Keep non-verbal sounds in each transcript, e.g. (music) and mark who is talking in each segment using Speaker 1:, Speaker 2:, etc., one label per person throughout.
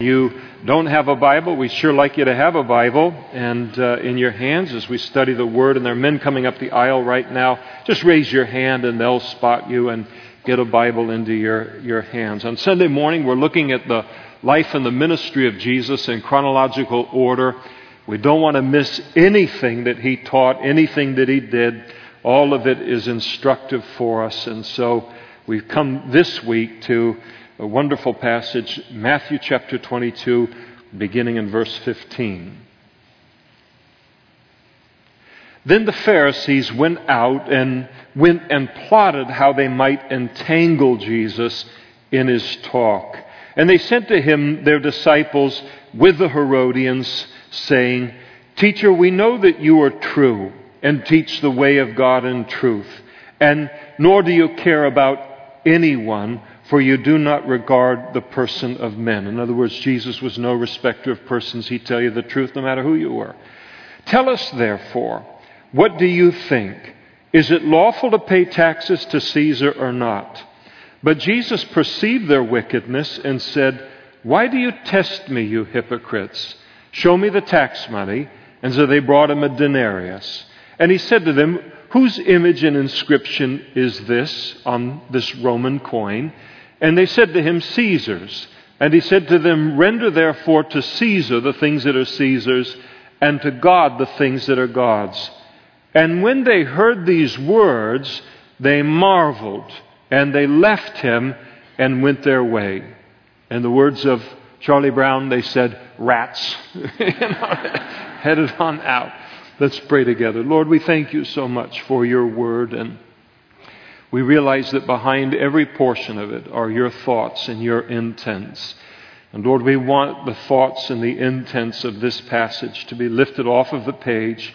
Speaker 1: you don't have a Bible, we sure like you to have a Bible and uh, in your hands as we study the Word. And there are men coming up the aisle right now. Just raise your hand and they'll spot you and get a Bible into your, your hands. On Sunday morning, we're looking at the life and the ministry of Jesus in chronological order. We don't want to miss anything that he taught, anything that he did. All of it is instructive for us. And so we've come this week to a wonderful passage, Matthew chapter 22, beginning in verse 15. Then the Pharisees went out and went and plotted how they might entangle Jesus in his talk. And they sent to him their disciples with the Herodians, saying, Teacher, we know that you are true and teach the way of God in truth, and nor do you care about anyone for you do not regard the person of men. In other words, Jesus was no respecter of persons. He'd tell you the truth no matter who you were. Tell us, therefore, what do you think? Is it lawful to pay taxes to Caesar or not? But Jesus perceived their wickedness and said, Why do you test me, you hypocrites? Show me the tax money. And so they brought him a denarius. And he said to them, Whose image and inscription is this on this Roman coin? And they said to him, Caesar's. And he said to them, Render therefore to Caesar the things that are Caesar's, and to God the things that are God's. And when they heard these words, they marveled, and they left him and went their way. In the words of Charlie Brown, they said, Rats. (laughs) (laughs) Headed on out. Let's pray together. Lord, we thank you so much for your word and we realize that behind every portion of it are your thoughts and your intents. And Lord, we want the thoughts and the intents of this passage to be lifted off of the page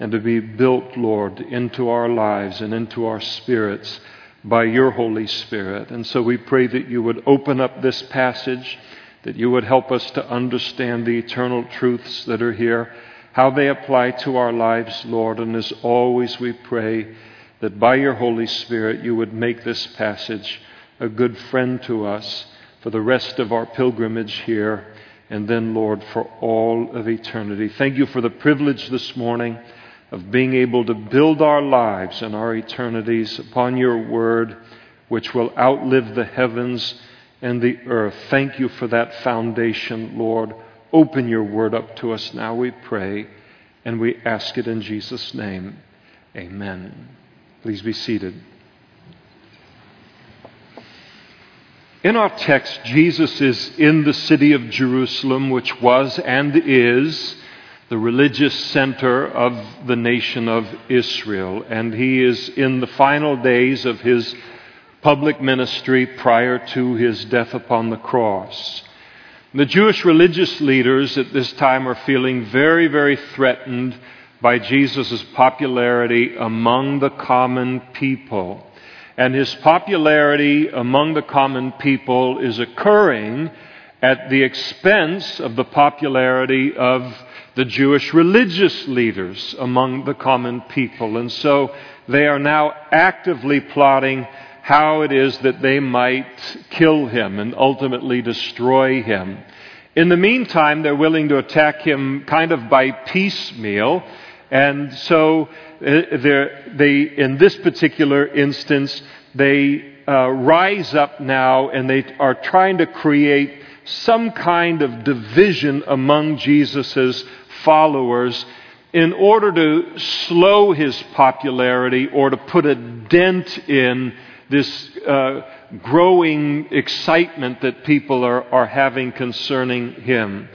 Speaker 1: and to be built, Lord, into our lives and into our spirits by your Holy Spirit. And so we pray that you would open up this passage, that you would help us to understand the eternal truths that are here, how they apply to our lives, Lord. And as always, we pray that by your Holy Spirit you would make this passage a good friend to us for the rest of our pilgrimage here, and then, Lord, for all of eternity. Thank you for the privilege this morning of being able to build our lives and our eternities upon your word, which will outlive the heavens and the earth. Thank you for that foundation, Lord. Open your word up to us now, we pray, and we ask it in Jesus' name. Amen. Please be seated. In our text, Jesus is in the city of Jerusalem, which was and is the religious center of the nation of Israel. And he is in the final days of his public ministry prior to his death upon the cross. The Jewish religious leaders at this time are feeling very, very threatened by Jesus' popularity among the common people. And his popularity among the common people is occurring at the expense of the popularity of the Jewish religious leaders among the common people. And so they are now actively plotting how it is that they might kill him and ultimately destroy him. In the meantime, they're willing to attack him kind of by piecemeal and so, uh, they, in this particular instance, they uh, rise up now and they are trying to create some kind of division among Jesus' followers in order to slow his popularity or to put a dent in this uh, growing excitement that people are, are having concerning him.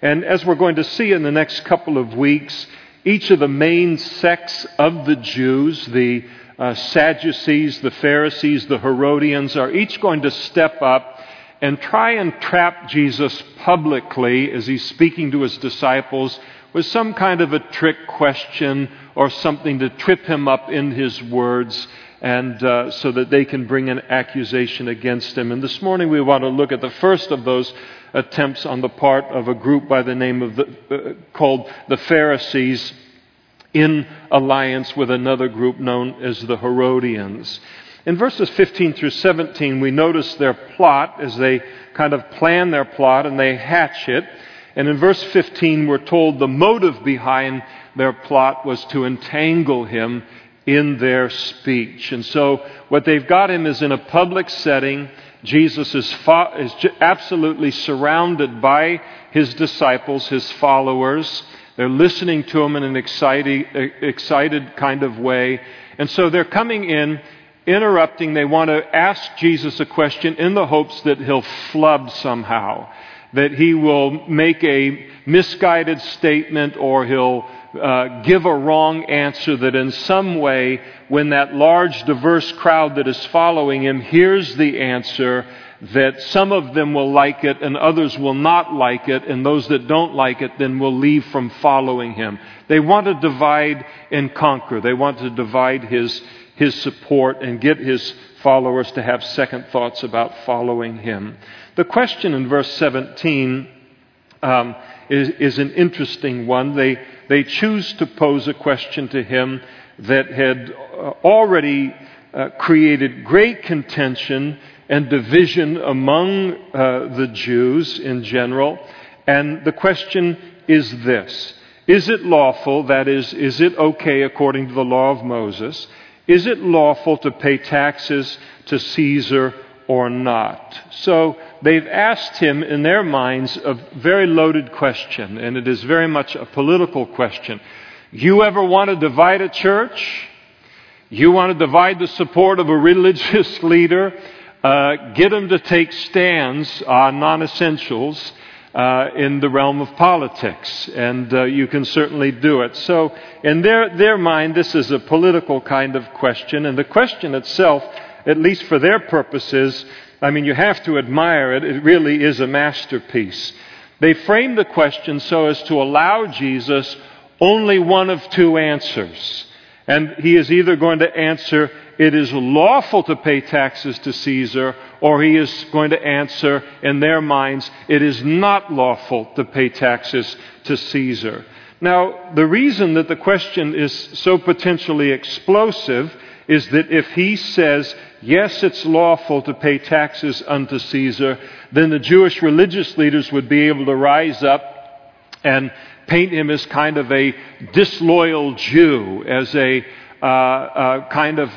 Speaker 1: And as we're going to see in the next couple of weeks, each of the main sects of the Jews, the uh, Sadducees, the Pharisees, the Herodians, are each going to step up and try and trap Jesus publicly as he's speaking to his disciples with some kind of a trick question or something to trip him up in his words and uh, so that they can bring an accusation against him. And this morning we want to look at the first of those attempts on the part of a group by the name of the, uh, called the Pharisees in alliance with another group known as the Herodians. In verses 15 through 17, we notice their plot as they kind of plan their plot and they hatch it. And in verse 15, we're told the motive behind their plot was to entangle him in their speech. And so, what they've got him is in a public setting. Jesus is, fo- is absolutely surrounded by his disciples, his followers. They're listening to him in an excited, excited kind of way. And so they're coming in, interrupting. They want to ask Jesus a question in the hopes that he'll flub somehow, that he will make a misguided statement or he'll uh, give a wrong answer, that in some way, when that large, diverse crowd that is following him hears the answer, that some of them will like it and others will not like it, and those that don't like it then will leave from following him. They want to divide and conquer. They want to divide his, his support and get his followers to have second thoughts about following him. The question in verse 17 um, is, is an interesting one. They, they choose to pose a question to him that had uh, already uh, created great contention and division among uh, the Jews in general. And the question is this Is it lawful, that is, is it okay according to the law of Moses? Is it lawful to pay taxes to Caesar or not? So they've asked him in their minds a very loaded question, and it is very much a political question. You ever want to divide a church? You want to divide the support of a religious (laughs) leader? uh, get them to take stands on non essentials uh, in the realm of politics. And uh, you can certainly do it. So, in their, their mind, this is a political kind of question. And the question itself, at least for their purposes, I mean, you have to admire it. It really is a masterpiece. They frame the question so as to allow Jesus only one of two answers. And he is either going to answer it is lawful to pay taxes to Caesar, or he is going to answer, in their minds, it is not lawful to pay taxes to Caesar. Now, the reason that the question is so potentially explosive is that if he says, yes, it's lawful to pay taxes unto Caesar, then the Jewish religious leaders would be able to rise up and paint him as kind of a disloyal Jew, as a uh, uh, kind of,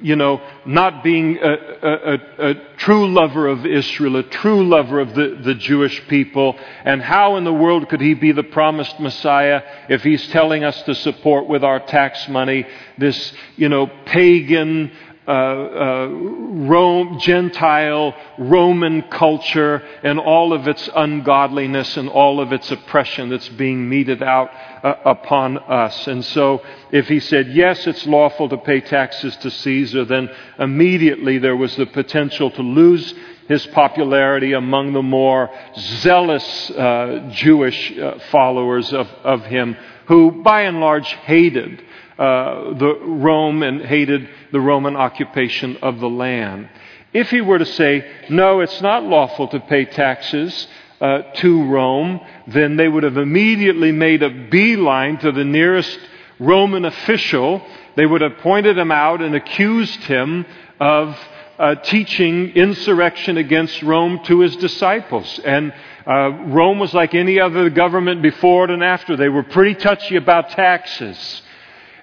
Speaker 1: you know, not being a, a, a, true lover of Israel, a true lover of the, the Jewish people. And how in the world could he be the promised Messiah if he's telling us to support with our tax money this, you know, pagan, uh, uh, Rome, Gentile Roman culture and all of its ungodliness and all of its oppression that's being meted out uh, upon us. And so, if he said, yes, it's lawful to pay taxes to Caesar, then immediately there was the potential to lose his popularity among the more zealous uh, Jewish uh, followers of, of him, who by and large hated uh, the Rome and hated the Roman occupation of the land. If he were to say, no, it's not lawful to pay taxes uh, to Rome, then they would have immediately made a beeline to the nearest Roman official. They would have pointed him out and accused him of uh, teaching insurrection against Rome to his disciples. And uh, Rome was like any other government before it and after. They were pretty touchy about taxes.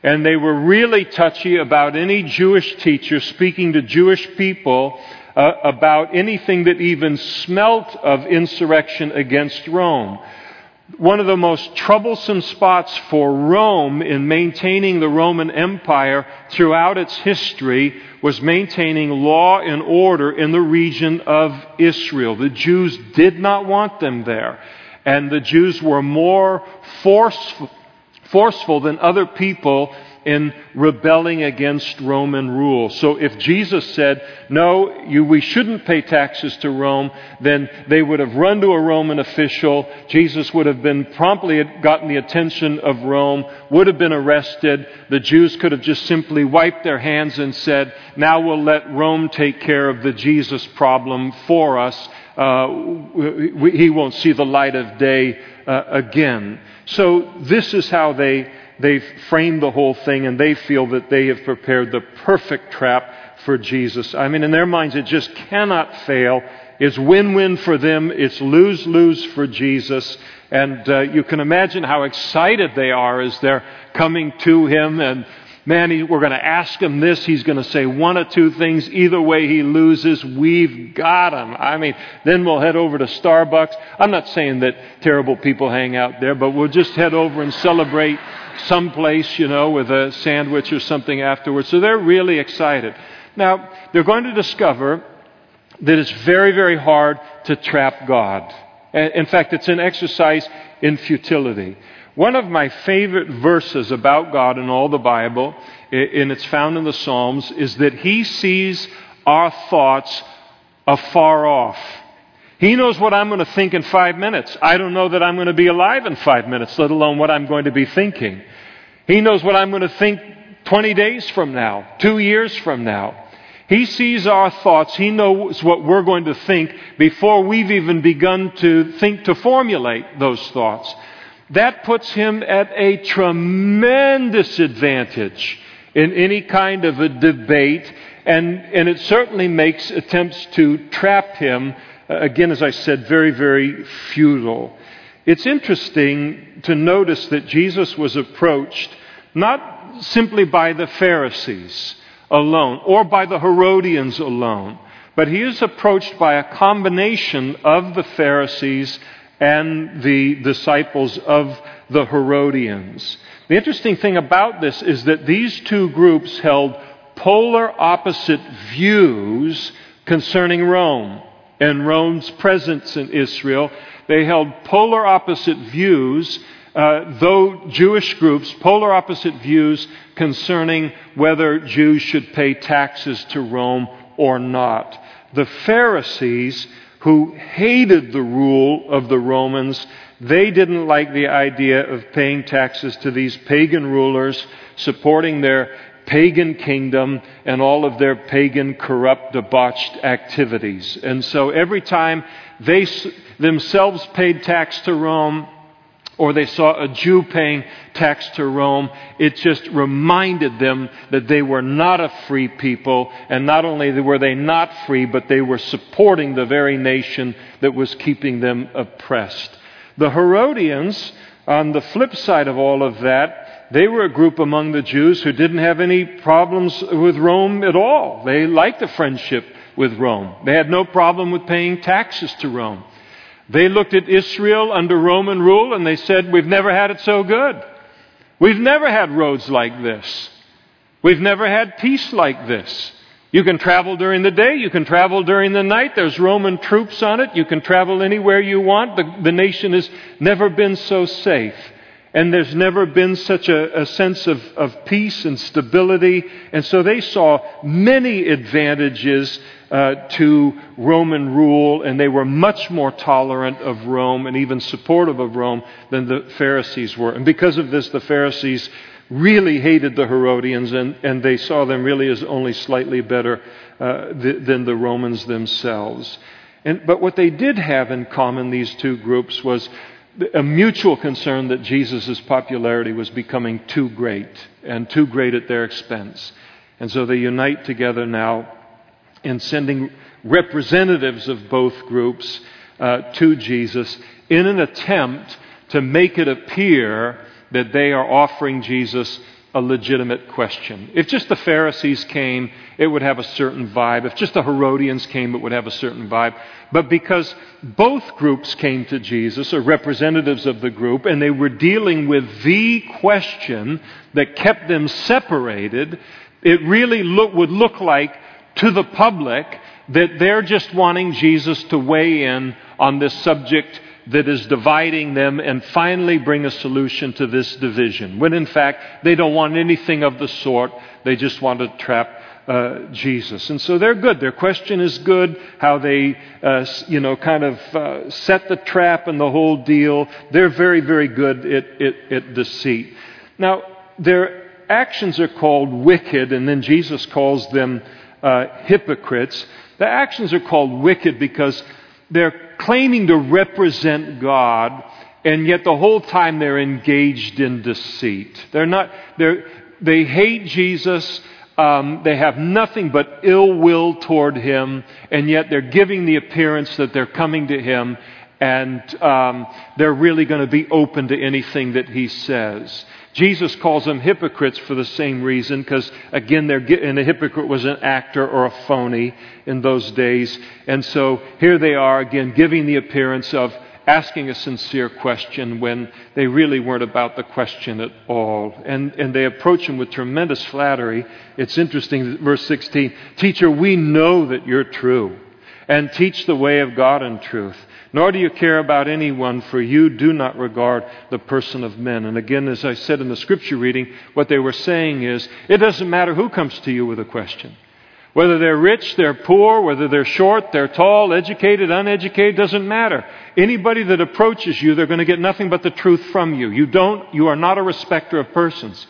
Speaker 1: And they were really touchy about any Jewish teacher speaking to Jewish people uh, about anything that even smelt of insurrection against Rome. One of the most troublesome spots for Rome in maintaining the Roman Empire throughout its history was maintaining law and order in the region of Israel. The Jews did not want them there. And the Jews were more forceful forceful than other people in rebelling against Roman rule. So if Jesus said, no, you, we shouldn't pay taxes to Rome, then they would have run to a Roman official. Jesus would have been promptly gotten the attention of Rome, would have been arrested. The Jews could have just simply wiped their hands and said, now we'll let Rome take care of the Jesus problem for us. Uh, we, he won't see the light of day uh, again. So this is how they, they've framed the whole thing, and they feel that they have prepared the perfect trap for Jesus. I mean, in their minds, it just cannot fail. It's win win for them, it's lose lose for Jesus. And uh, you can imagine how excited they are as they're coming to him. And man, he, we're going to ask him this. He's going to say one or two things. Either way he loses, we've got him. I mean, then we'll head over to Starbucks. I'm not saying that terrible people hang out there, but we'll just head over and celebrate someplace, you know, with a sandwich or something afterwards. So they're really excited. Now, they're going to discover that it's very, very hard to trap God. In fact, it's an exercise in futility. One of my favorite verses about God in all the Bible, and it's found in the Psalms, is that He sees our thoughts afar off. He knows what I'm going to think in five minutes. I don't know that I'm going to be alive in five minutes, let alone what I'm going to be thinking. He knows what I'm going to think 20 days from now, two years from now. He sees our thoughts. He knows what we're going to think before we've even begun to think to formulate those thoughts. That puts him at a tremendous advantage in any kind of a debate, and, and it certainly makes attempts to trap him, uh, again, as I said, very, very futile. It's interesting to notice that Jesus was approached not simply by the Pharisees alone or by the Herodians alone, but he is approached by a combination of the Pharisees and the disciples of the Herodians. The interesting thing about this is that these two groups held polar opposite views concerning Rome and Rome's presence in Israel. They held polar opposite views uh, though Jewish groups, polar opposite views concerning whether Jews should pay taxes to Rome or not. The Pharisees, who hated the rule of the Romans, they didn't like the idea of paying taxes to these pagan rulers, supporting their pagan kingdom and all of their pagan, corrupt, debauched activities. And so every time they themselves paid tax to Rome, or they saw a Jew paying tax to Rome, it just reminded them that they were not a free people. And not only were they not free, but they were supporting the very nation that was keeping them oppressed. The Herodians, on the flip side of all of that, they were a group among the Jews who didn't have any problems with Rome at all. They liked the friendship with Rome. They had no problem with paying taxes to Rome. They looked at Israel under Roman rule and they said, We've never had it so good. We've never had roads like this. We've never had peace like this. You can travel during the day, you can travel during the night. There's Roman troops on it. You can travel anywhere you want. The, the nation has never been so safe. And there's never been such a, a sense of, of peace and stability. And so they saw many advantages uh, to Roman rule, and they were much more tolerant of Rome and even supportive of Rome than the Pharisees were. And because of this, the Pharisees really hated the Herodians, and, and they saw them really as only slightly better uh, th- than the Romans themselves. And, but what they did have in common, these two groups, was a mutual concern that Jesus' popularity was becoming too great and too great at their expense. And so they unite together now in sending representatives of both groups uh, to Jesus in an attempt to make it appear that they are offering Jesus a legitimate question. If just the Pharisees came, it would have a certain vibe. If just the Herodians came, it would have a certain vibe. But because both groups came to Jesus, or representatives of the group, and they were dealing with the question that kept them separated, it really look, would look like to the public that they're just wanting Jesus to weigh in on this subject that is dividing them and finally bring a solution to this division. When in fact, they don't want anything of the sort. They just want to trap uh, Jesus. And so they're good. Their question is good. How they, uh, you know, kind of uh, set the trap and the whole deal. They're very, very good at, at, at deceit. Now, their actions are called wicked, and then Jesus calls them uh, hypocrites. The actions are called wicked because they're claiming to represent God, and yet the whole time they're engaged in deceit. They're not, they're, they hate Jesus Um, they have nothing but ill will toward him, and yet they're giving the appearance that they're coming to him, and um, they're really going to be open to anything that he says. Jesus calls them hypocrites for the same reason, because again, they're, and a hypocrite was an actor or a phony in those days. And so here they are again, giving the appearance of asking a sincere question when they really weren't about the question at all. And, and they approach him with tremendous flattery. It's interesting, verse 16 Teacher, we know that you're true, and teach the way of God in truth. Nor do you care about anyone, for you do not regard the person of men. And again, as I said in the scripture reading, what they were saying is it doesn't matter who comes to you with a question. Whether they're rich, they're poor, whether they're short, they're tall, educated, uneducated, doesn't matter. Anybody that approaches you, they're going to get nothing but the truth from you. You don't, you are not a respecter of persons.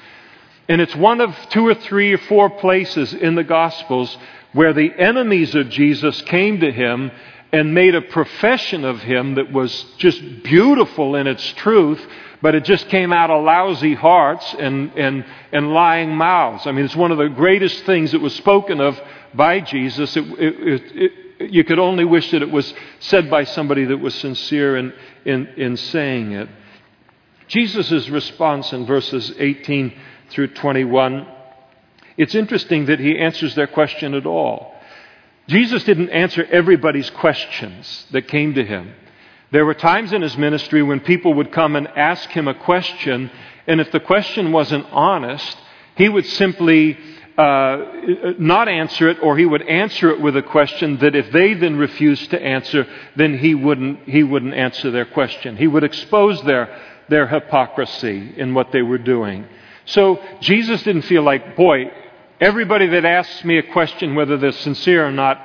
Speaker 1: And it's one of two or three or four places in the Gospels where the enemies of Jesus came to him and made a profession of him that was just beautiful in its truth, but it just came out of lousy hearts and, and, and lying mouths. I mean, it's one of the greatest things that was spoken of by Jesus. It, it, it, you could only wish that it was said by somebody that was sincere in, in, in saying it. Jesus' response in verses 18 through 21, it's interesting that he answers their question at all. Jesus didn't answer everybody's questions that came to him. There were times in his ministry when people would come and ask him a question, and if the question wasn't honest, he would simply uh, not answer it, or he would answer it with a question that if they then refused to answer, then he wouldn't, he wouldn't answer their question. He would expose their, their hypocrisy in what they were doing. So Jesus didn't feel like, boy, everybody that asks me a question, whether they're sincere or not,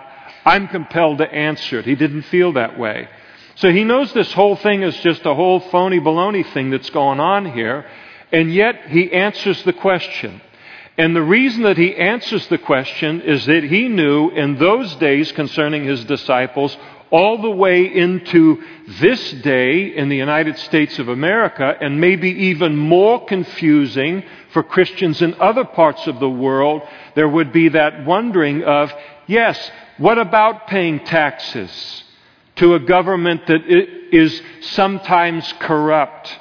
Speaker 1: I'm compelled to answer it. He didn't feel that way. So he knows this whole thing is just a whole phony baloney thing that's going on here, and yet he answers the question. And the reason that he answers the question is that he knew in those days concerning his disciples, all the way into this day in the United States of America, and maybe even more confusing for Christians in other parts of the world, there would be that wondering of, yes, what about paying taxes? to a government that is sometimes corrupt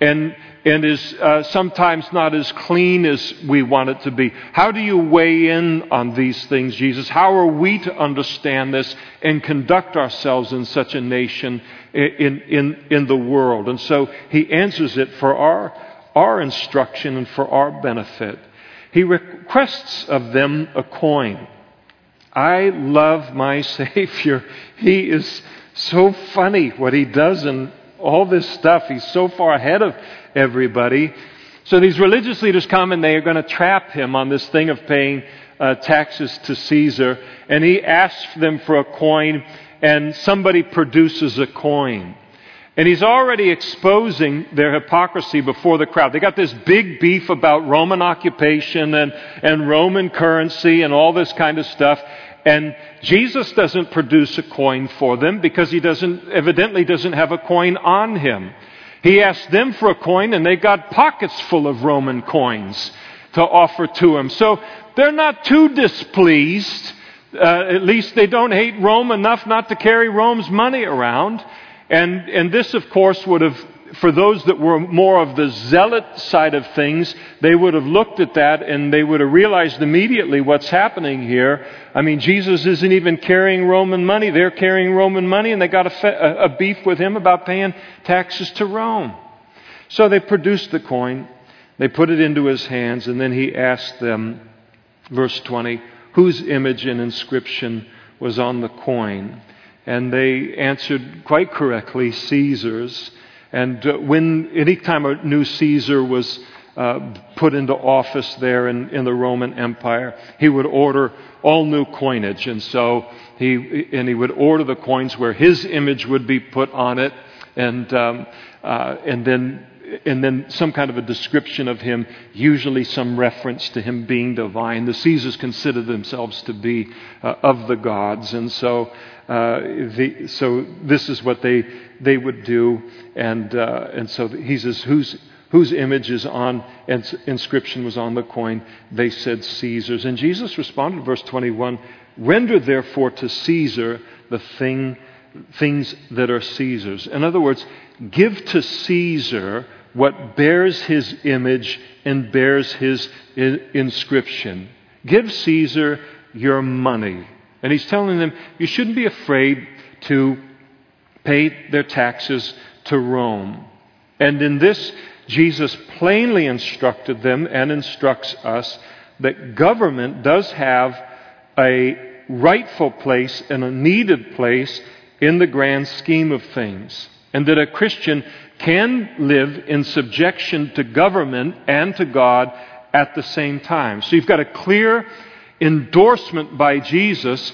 Speaker 1: and, and is uh, sometimes not as clean as we want it to be. How do you weigh in on these things, Jesus? How are we to understand this and conduct ourselves in such a nation in, in, in the world? And so he answers it for our, our instruction and for our benefit. He requests of them a coin. I love my (laughs) Savior. He is so funny what he does and all this stuff. He's so far ahead of everybody. So these religious leaders come and they are going to trap him on this thing of paying uh, taxes to Caesar. And he asks them for a coin, and somebody produces a coin. And he's already exposing their hypocrisy before the crowd. They got this big beef about Roman occupation and, and Roman currency and all this kind of stuff. And Jesus doesn't produce a coin for them because he doesn't, evidently doesn't have a coin on him. He asked them for a coin and they got pockets full of Roman coins to offer to him. So they're not too displeased. Uh, at least they don't hate Rome enough not to carry Rome's money around. And, and this, of course, would have for those that were more of the zealot side of things, they would have looked at that and they would have realized immediately what's happening here. I mean, Jesus isn't even carrying Roman money. They're carrying Roman money and they got a, a beef with him about paying taxes to Rome. So they produced the coin, they put it into his hands, and then he asked them, verse 20, whose image and inscription was on the coin? And they answered quite correctly, Caesar's. And uh, when anytime a new Caesar was uh, put into office there in, in the Roman Empire, he would order all new coinage. And so he, and he would order the coins where his image would be put on it. And, um, uh, and then and then some kind of a description of him, usually some reference to him being divine. The Caesars considered themselves to be uh, of the gods, and so uh, the, so this is what they they would do. And, uh, and so he says, whose, Whose image is on, and inscription was on the coin? They said Caesar's. And Jesus responded, verse 21 Render therefore to Caesar the thing, things that are Caesar's. In other words, give to Caesar what bears his image and bears his inscription. Give Caesar your money. And he's telling them, you shouldn't be afraid to pay their taxes to Rome. And in this, Jesus plainly instructed them and instructs us that government does have a rightful place and a needed place in the grand scheme of things. And that a Christian can live in subjection to government and to God at the same time. So you've got a clear endorsement by Jesus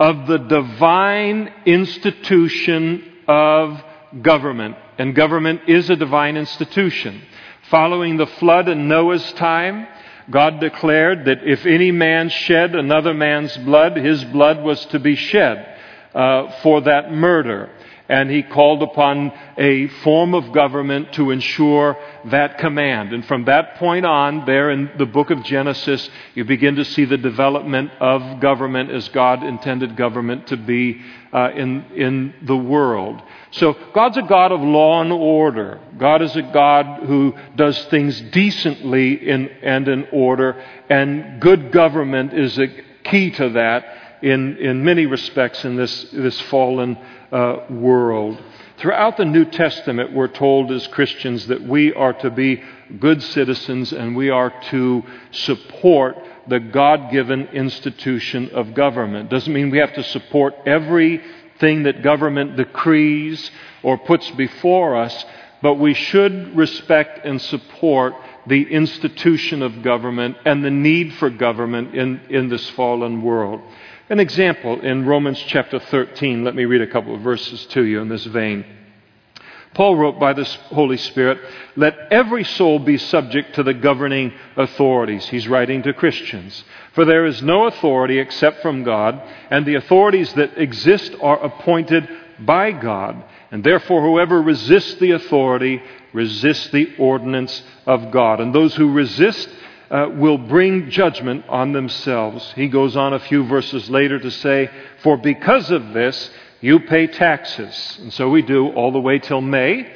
Speaker 1: of the divine institution of government. And government is a divine institution. Following the flood in Noah's time, God declared that if any man shed another man's blood, his blood was to be shed uh, for that murder and he called upon a form of government to ensure that command. And from that point on, there in the book of Genesis, you begin to see the development of government as God intended government to be uh, in, in the world. So God's a God of law and order. God is a God who does things decently in, and in order, and good government is a key to that in, in many respects in this, this fallen uh, world. Throughout the New Testament, we're told as Christians that we are to be good citizens and we are to support the God given institution of government. Doesn't mean we have to support everything that government decrees or puts before us, but we should respect and support the institution of government and the need for government in, in this fallen world. An example in Romans chapter 13, let me read a couple of verses to you in this vein. Paul wrote by the Holy Spirit, Let every soul be subject to the governing authorities. He's writing to Christians. For there is no authority except from God, and the authorities that exist are appointed by God. And therefore, whoever resists the authority resists the ordinance of God. And those who resist uh, will bring judgment on themselves. He goes on a few verses later to say, For because of this, you pay taxes. And so we do all the way till May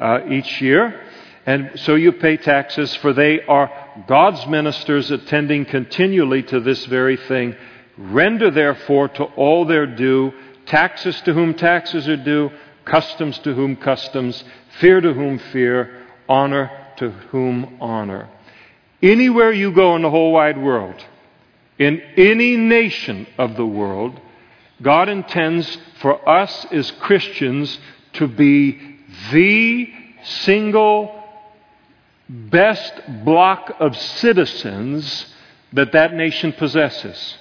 Speaker 1: uh, each year. And so you pay taxes, for they are God's ministers attending continually to this very thing. Render therefore to all their due, taxes to whom taxes are due, customs to whom customs, fear to whom fear, honor to whom honor. Anywhere you go in the whole wide world, in any nation of the world, God intends for us as Christians to be the single best block of citizens that that nation possesses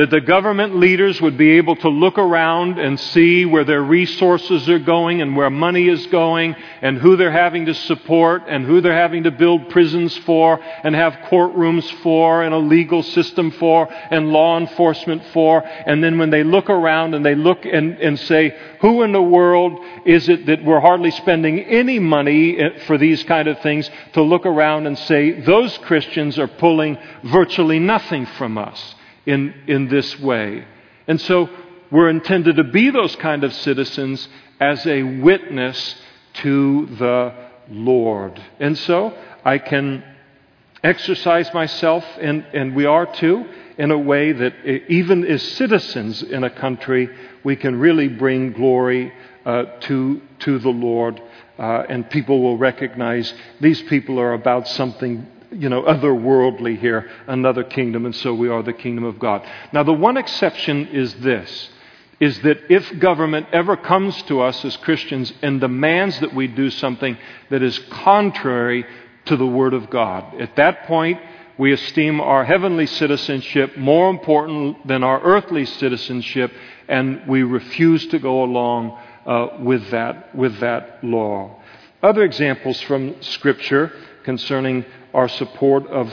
Speaker 1: that the government leaders would be able to look around and see where their resources are going and where money is going and who they're having to support and who they're having to build prisons for and have courtrooms for and a legal system for and law enforcement for. And then when they look around and they look and, and say, who in the world is it that we're hardly spending any money eh, for these kind of things to look around and say, those Christians are pulling virtually nothing from us in, in this way. And so we're intended to be those kind of citizens as a witness to the Lord. And so I can exercise myself, and, and we are too, in a way that even as citizens in a country, we can really bring glory uh, to, to the Lord. Uh, and people will recognize these people are about something you know, otherworldly here, another kingdom, and so we are the kingdom of God. Now, the one exception is this is that if government ever comes to us as Christians and demands that we do something that is contrary to the Word of God, at that point, we esteem our heavenly citizenship more important than our earthly citizenship, and we refuse to go along uh, with, that, with that law. Other examples from Scripture concerning our support of,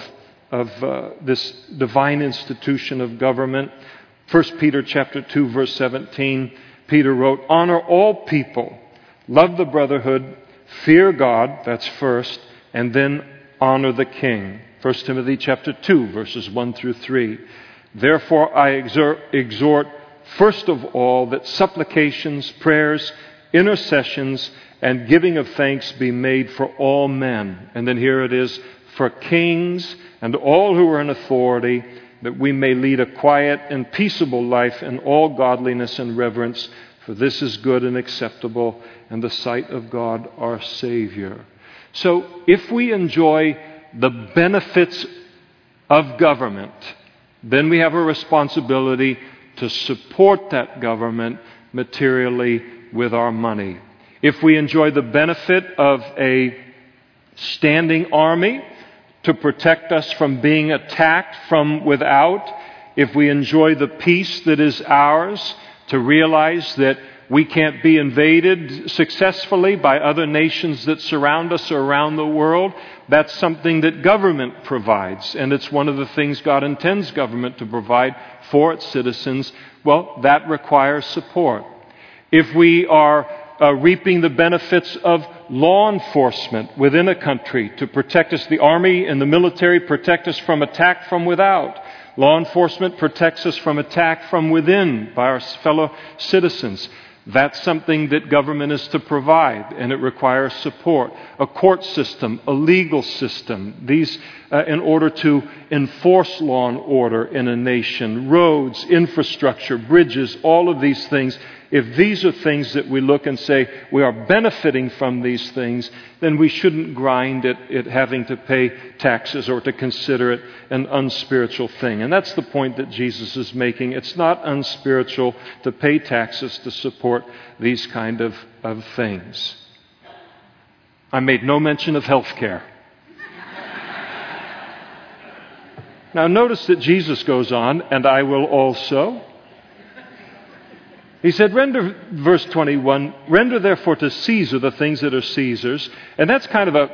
Speaker 1: of uh, this divine institution of government. 1 Peter chapter 2 verse 17, Peter wrote, "Honor all people, love the brotherhood, fear God, that's first, and then honor the king. 1 Timothy chapter 2 verses 1 through 3. Therefore I exhort, exhort first of all that supplications, prayers, intercessions, and giving of thanks be made for all men. And then here it is for kings and all who are in authority, that we may lead a quiet and peaceable life in all godliness and reverence, for this is good and acceptable in the sight of God our Savior. So if we enjoy the benefits of government, then we have a responsibility to support that government materially with our money. If we enjoy the benefit of a standing army to protect us from being attacked from without, if we enjoy the peace that is ours, to realize that we can't be invaded successfully by other nations that surround us around the world. That's something that government provides, and it's one of the things God intends government to provide for its citizens. Well, that requires support. If we are uh, reaping the benefits of law enforcement within a country to protect us, the army and the military protect us from attack from without. Law enforcement protects us from attack from within by our fellow citizens. That's something that government is to provide, and it requires support. A court system, a legal system, these uh, in order to enforce law and order in a nation, roads, infrastructure, bridges, all of these things if these are things that we look and say we are benefiting from these things, then we shouldn't grind at having to pay taxes or to consider it an unspiritual thing. And that's the point that Jesus is making. It's not unspiritual to pay taxes to support these kind of, of things. I made no mention of health care. Now, notice that Jesus goes on, and I will also. He said, render, verse 21, render therefore to Caesar the things that are Caesar's. And that's kind of a,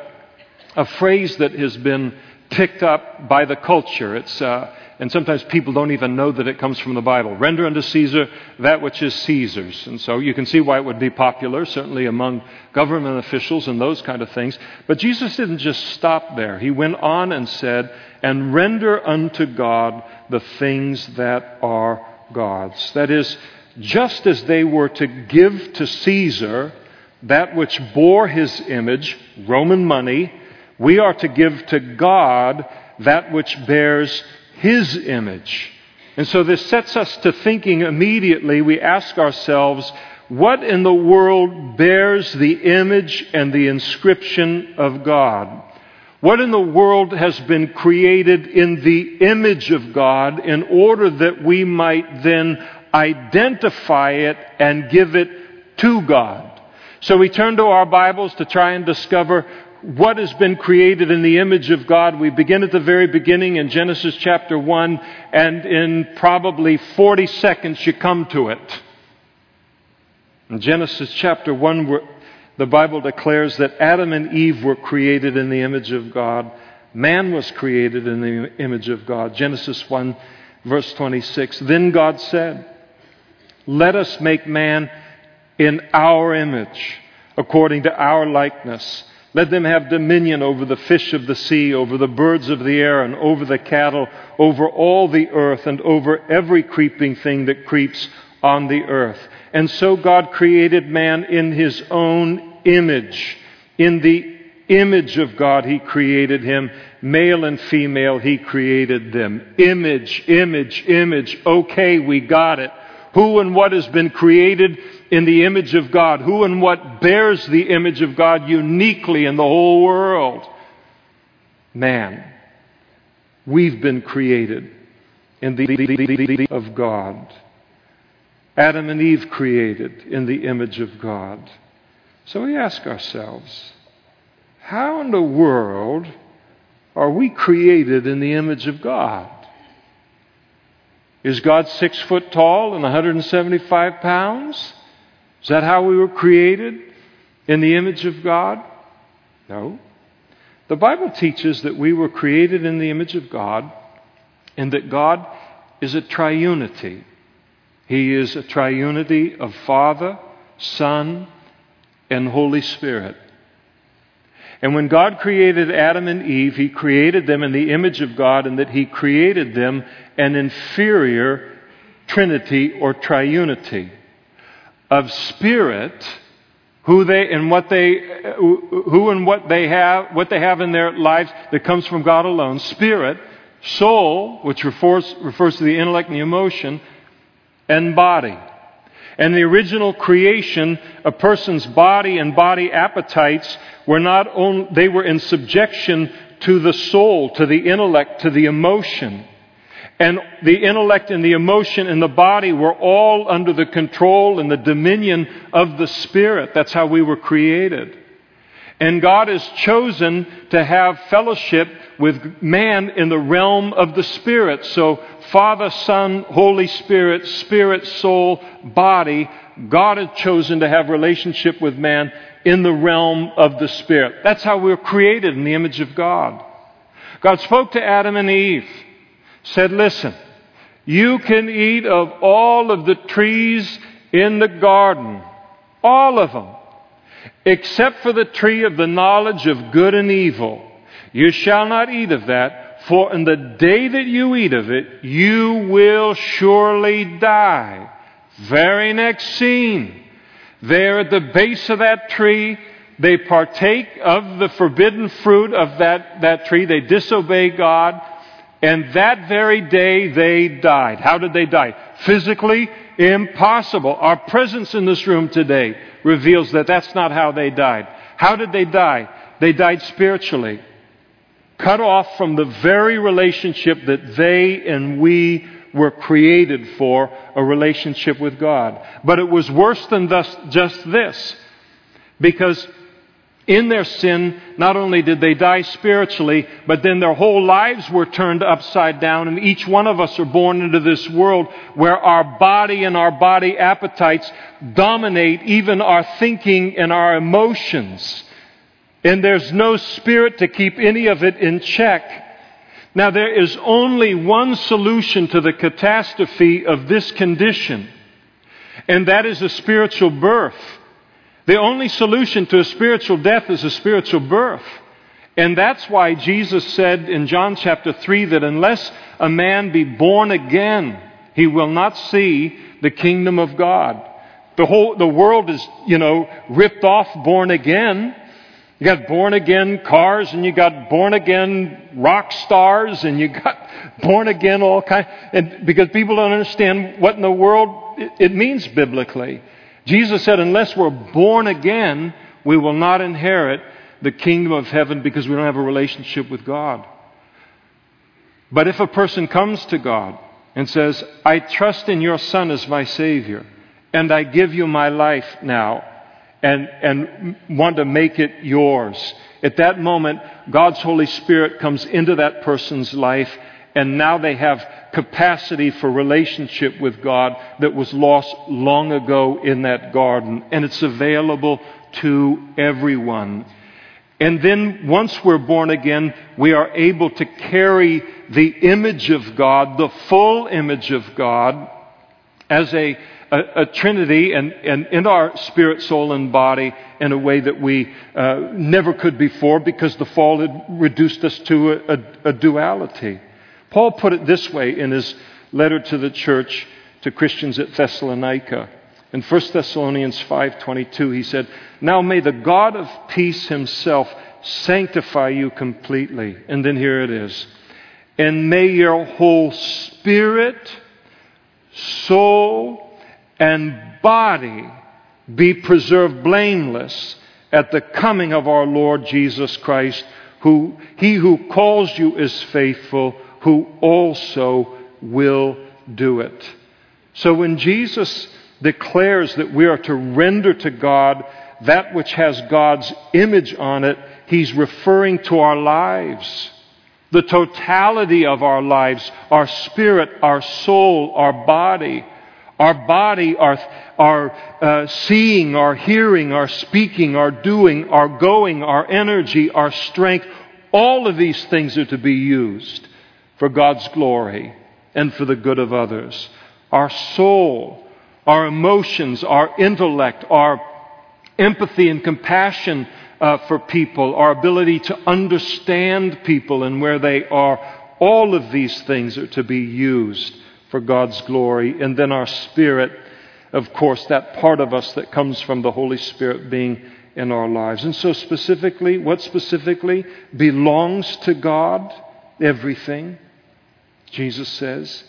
Speaker 1: a phrase that has been picked up by the culture. It's, uh, and sometimes people don't even know that it comes from the Bible. Render unto Caesar that which is Caesar's. And so you can see why it would be popular, certainly among government officials and those kind of things. But Jesus didn't just stop there. He went on and said, and render unto God the things that are God's. That is, just as they were to give to Caesar that which bore his image, Roman money, we are to give to God that which bears his image. And so this sets us to thinking immediately. We ask ourselves, what in the world bears the image and the inscription of God? What in the world has been created in the image of God in order that we might then identify it and give it to God. So we turn to our Bibles to try and discover what has been created in the image of God. We begin at the very beginning in Genesis chapter 1, and in probably 40 seconds you come to it. In Genesis chapter 1, the Bible declares that Adam and Eve were created in the image of God. Man was created in the image of God. Genesis 1, verse 26. Then God said, let us make man in our image, according to our likeness. Let them have dominion over the fish of the sea, over the birds of the air, and over the cattle, over all the earth, and over every creeping thing that creeps on the earth. And so God created man in his own image. In the image of God, he created him. Male and female, he created them. Image, image, image. Okay, we got it. Who and what has been created in the image of God? Who and what bears the image of God uniquely in the whole world? Man. We've been created in the image of God. Adam and Eve created in the image of God. So we ask ourselves, how in the world are we created in the image of God? Is God six foot tall and 175 pounds? Is that how we were created in the image of God? No. The Bible teaches that we were created in the image of God and that God is a triunity. He is a triunity of Father, Son, and Holy Spirit. And when God created Adam and Eve, He created them in the image of God, and that He created them an inferior trinity or triunity of spirit, who they and what they who and what they have what they have in their lives that comes from God alone, spirit, soul, which refers refers to the intellect and the emotion, and body. And the original creation, a person's body and body appetites were not only, they were in subjection to the soul, to the intellect, to the emotion. And the intellect and the emotion and the body were all under the control and the dominion of the Spirit. That's how we were created. And God has chosen to have fellowship with man in the realm of the Spirit. So, Father, Son, Holy Spirit, Spirit, soul, body, God has chosen to have relationship with man in the realm of the Spirit. That's how we were created in the image of God. God spoke to Adam and Eve, said, Listen, you can eat of all of the trees in the garden, all of them, except for the tree of the knowledge of good and evil. You shall not eat of that, for in the day that you eat of it, you will surely die. Very next scene. There at the base of that tree, they partake of the forbidden fruit of that, that tree. They disobey God. And that very day they died. How did they die? Physically, impossible. Our presence in this room today reveals that that's not how they died. How did they die? They died spiritually. Cut off from the very relationship that they and we were created for a relationship with God. But it was worse than thus, just this. Because in their sin, not only did they die spiritually, but then their whole lives were turned upside down, and each one of us are born into this world where our body and our body appetites dominate even our thinking and our emotions. And there's no spirit to keep any of it in check. Now, there is only one solution to the catastrophe of this condition, and that is a spiritual birth. The only solution to a spiritual death is a spiritual birth. And that's why Jesus said in John chapter 3 that unless a man be born again, he will not see the kingdom of God. The whole, the world is, you know, ripped off born again. You got born again cars and you got born again rock stars and you got (laughs) born again all kind and because people don't understand what in the world it means biblically. Jesus said unless we're born again, we will not inherit the kingdom of heaven because we don't have a relationship with God. But if a person comes to God and says, I trust in your Son as my Savior, and I give you my life now, and, and want to make it yours. At that moment, God's Holy Spirit comes into that person's life, and now they have capacity for relationship with God that was lost long ago in that garden. And it's available to everyone. And then once we're born again, we are able to carry the image of God, the full image of God, as a a, a trinity and, and in our spirit, soul, and body in a way that we uh, never could before because the fall had reduced us to a, a, a duality. Paul put it this way in his letter to the church to Christians at Thessalonica. In 1 Thessalonians 5:22 he said, "Now may the God of peace himself sanctify you completely." And then here it is. "And may your whole spirit, soul, and body be preserved blameless at the coming of our Lord Jesus Christ, who he who calls you is faithful, who also will do it. So when Jesus declares that we are to render to God that which has God's image on it, he's referring to our lives. The totality of our lives, our spirit, our soul, our body. Our body, our, our uh, seeing, our hearing, our speaking, our doing, our going, our energy, our strength, all of these things are to be used for God's glory and for the good of others. Our soul, our emotions, our intellect, our empathy and compassion uh, for people, our ability to understand people and where they are. All of these things are to be used for God's glory. And then our spirit, of course, that part of us that comes from the Holy Spirit being in our lives. And so, specifically, what specifically belongs to God? Everything. Jesus says,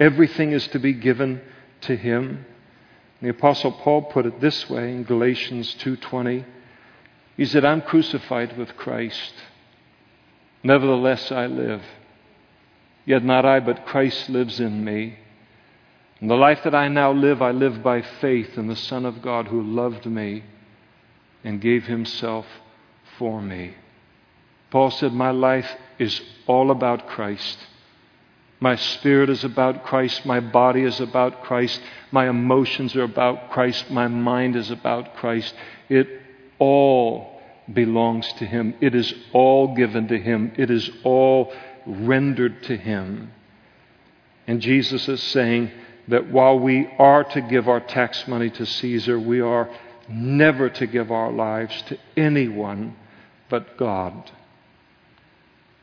Speaker 1: everything is to be given to Him. The apostle Paul put it this way in Galatians 2:20. He said, "I'm crucified with Christ. Nevertheless I live. Yet not I, but Christ lives in me. And the life that I now live, I live by faith in the Son of God who loved me and gave himself for me." Paul said, "My life is all about Christ." My spirit is about Christ. My body is about Christ. My emotions are about Christ. My mind is about Christ. It all belongs to Him. It is all given to Him. It is all rendered to Him. And Jesus is saying that while we are to give our tax money to Caesar, we are never to give our lives to anyone but God.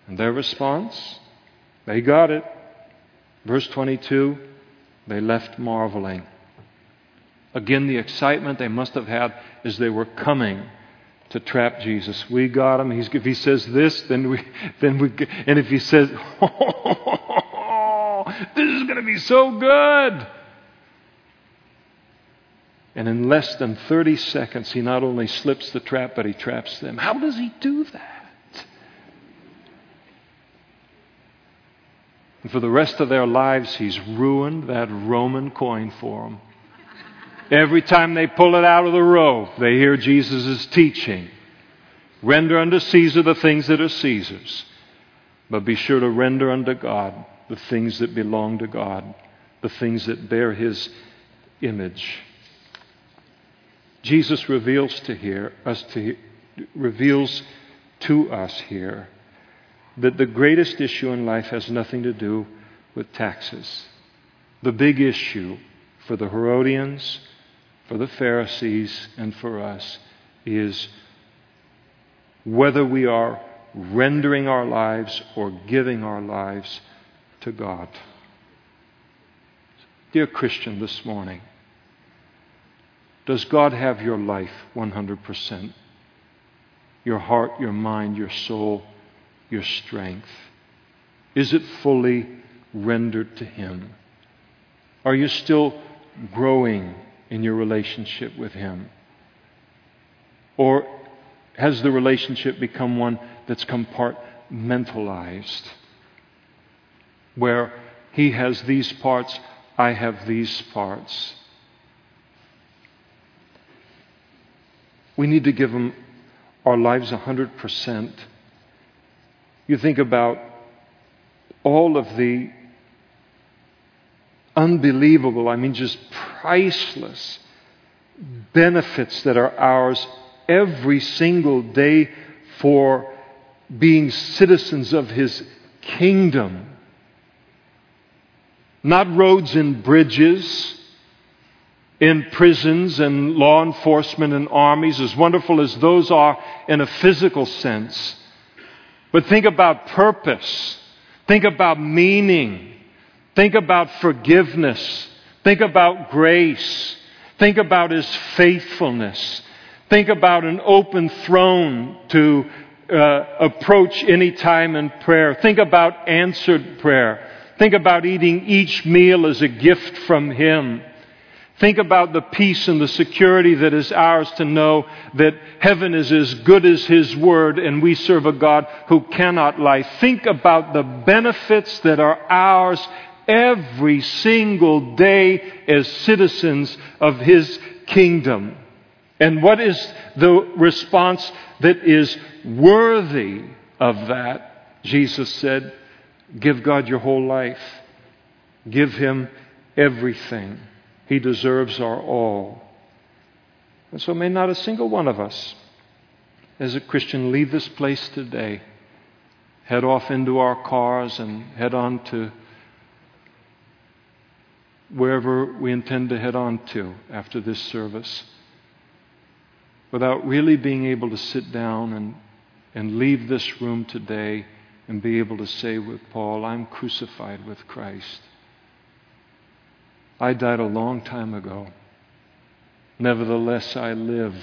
Speaker 1: And their response? They got it. Verse 22 they left marveling. Again, the excitement they must have had as they were coming to trap Jesus. We got him. He's, if he says this, then we, (laughs) then we, and if he says, (laughs) this is going to be so good. And in less than 30 seconds, he not only slips the trap, but he traps them. How does he do that? And for the rest of their lives, he's ruined that Roman coin for them. Every time they pull it out of the row, they hear Jesus' teaching. Render unto Caesar the things that are Caesar's, but be sure to render unto God the things that belong to God, the things that bear his image. Jesus reveals to here us to reveals to us here that the greatest issue in life has nothing to do with taxes. The big issue for the Herodians, for the Pharisees, and for us is whether we are rendering our lives or giving our lives to God. Dear Christian, this morning, does God have your life 100%? Your heart, your mind, your soul, your strength? Is it fully rendered to Him? Are you still growing in your relationship with Him? Or has the relationship become one that's compartmentalized? Where He has these parts, I have these parts. We need to give Him our lives 100%. You think about all of the unbelievable, I mean, just priceless benefits that are ours every single day for being citizens of His kingdom. Not roads and bridges, in prisons and law enforcement and armies, as wonderful as those are in a physical sense. But think about purpose. Think about meaning. Think about forgiveness. Think about grace. Think about His faithfulness. Think about an open throne to uh, approach any time in prayer. Think about answered prayer. Think about eating each meal as a gift from Him. Think about the peace and the security that is ours to know that heaven is as good as His Word and we serve a God who cannot lie. Think about the benefits that are ours every single day as citizens of His kingdom. And what is the response that is worthy of that? Jesus said, Give God your whole life, give Him everything. He deserves our all. And so may not a single one of us, as a Christian, leave this place today, head off into our cars and head on to wherever we intend to head on to after this service, without really being able to sit down and, and leave this room today and be able to say with Paul, I'm crucified with Christ. I died a long time ago. Nevertheless, I live.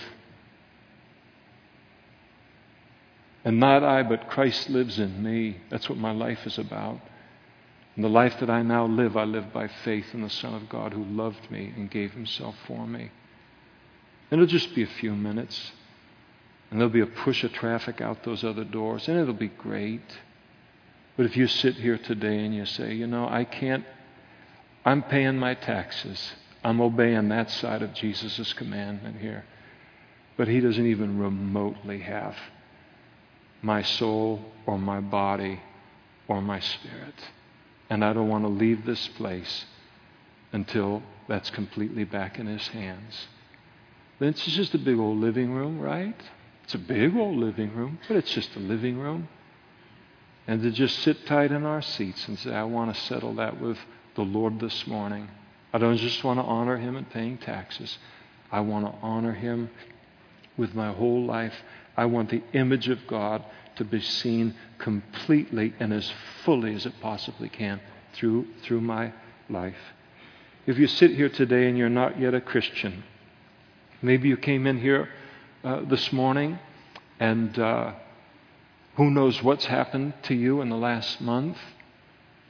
Speaker 1: And not I, but Christ lives in me. That's what my life is about. And the life that I now live, I live by faith in the Son of God who loved me and gave himself for me. And it'll just be a few minutes. And there'll be a push of traffic out those other doors, and it'll be great. But if you sit here today and you say, you know, I can't, I'm paying my taxes, I'm obeying that side of Jesus' commandment here. But he doesn't even remotely have my soul or my body or my spirit. And I don't want to leave this place until that's completely back in His hands. This is just a big old living room, right? It's a big old living room, but it's just a living room. And to just sit tight in our seats and say, I want to settle that with the Lord this morning. I don't just want to honor Him in paying taxes. I want to honor Him with my whole life. I want the image of God to be seen completely and as fully as it possibly can through, through my life. If you sit here today and you're not yet a Christian, maybe you came in here uh, this morning and uh, who knows what's happened to you in the last month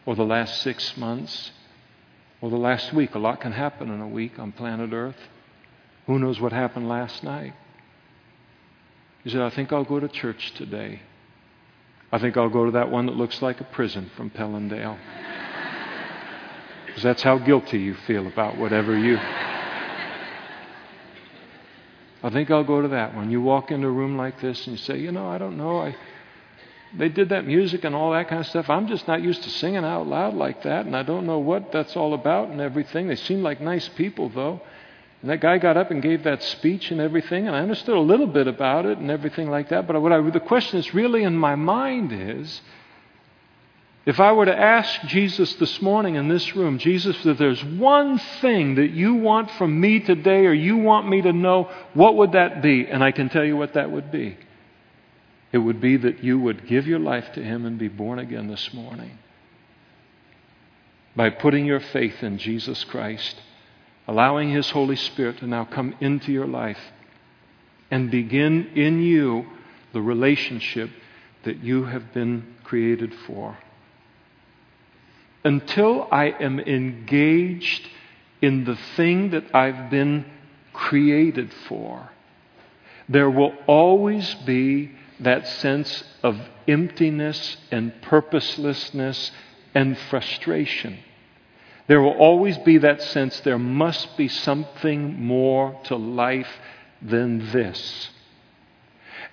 Speaker 1: or the last six months or the last week. A lot can happen in a week on planet Earth. Who knows what happened last night? He said, I think I'll go to church today. I think I'll go to that one that looks like a prison from Pellendale. Because that's how guilty you feel about whatever you. I think I'll go to that one. You walk into a room like this and you say, you know, I don't know. I, they did that music and all that kind of stuff. I'm just not used to singing out loud like that, and I don't know what that's all about and everything. They seem like nice people, though. And that guy got up and gave that speech and everything, and I understood a little bit about it and everything like that. But what I, the question that's really in my mind is if I were to ask Jesus this morning in this room, Jesus, if there's one thing that you want from me today or you want me to know, what would that be? And I can tell you what that would be. It would be that you would give your life to Him and be born again this morning by putting your faith in Jesus Christ allowing His Holy Spirit to now come into your life and begin in you the relationship that you have been created for. Until I am engaged in the thing that I've been created for, there will always be that sense of emptiness and purposelessness and frustration. There will always be that sense there must be something more to life than this.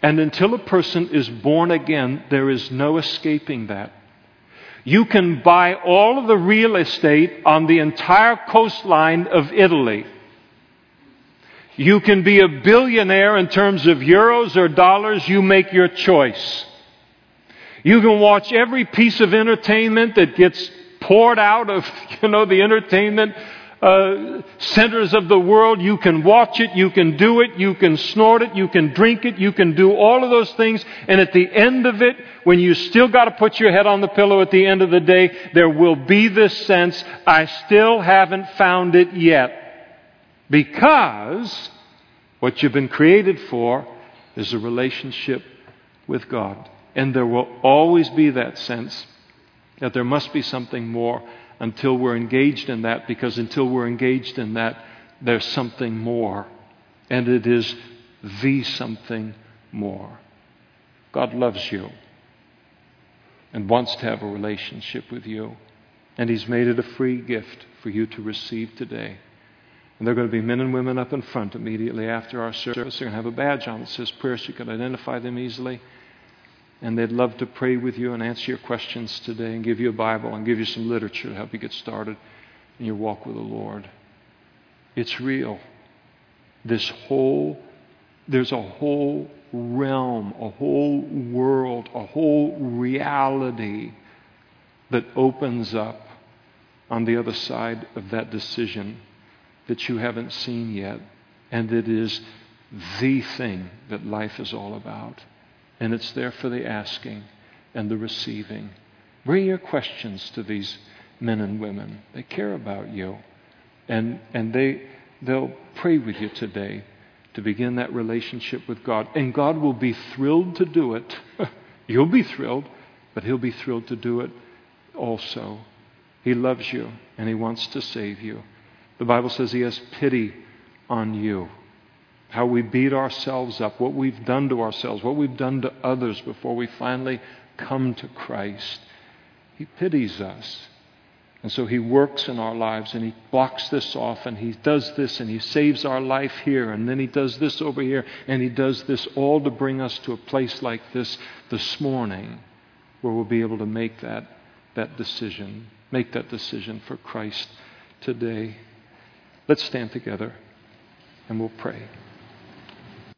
Speaker 1: And until a person is born again, there is no escaping that. You can buy all of the real estate on the entire coastline of Italy. You can be a billionaire in terms of euros or dollars. You make your choice. You can watch every piece of entertainment that gets poured out of, (laughs) you know, the entertainment uh, centers of the world. You can watch it, you can do it, you can snort it, you can drink it, you can do all of those things. And at the end of it, when you still got to put your head on the pillow at the end of the day, there will be this sense, I still haven't found it yet. Because what you've been created for is a relationship with God. And there will always be that sense that there must be something more until we're engaged in that, because until we're engaged in that, there's something more. And it is the something more. God loves you and wants to have a relationship with you. And He's made it a free gift for you to receive today. And there are going to be men and women up in front immediately after our service. They're going to have a badge on that says prayer so you can identify them easily and they'd love to pray with you and answer your questions today and give you a Bible and give you some literature to help you get started in your walk with the Lord. It's real. This whole, there's a whole realm, a whole world, a whole reality that opens up on the other side of that decision that you haven't seen yet. And it is the thing that life is all about. And it's there for the asking and the receiving. Bring your questions to these men and women. They care about you. And, and they, they'll pray with you today to begin that relationship with God. And God will be thrilled to do it. (laughs) You'll be thrilled, but He'll be thrilled to do it also. He loves you and He wants to save you. The Bible says He has pity on you. How we beat ourselves up, what we've done to ourselves, what we've done to others before we finally come to Christ. He pities us. And so he works in our lives and he blocks this off and he does this and he saves our life here and then he does this over here and he does this all to bring us to a place like this this morning where we'll be able to make that, that decision, make that decision for Christ today. Let's stand together and we'll pray.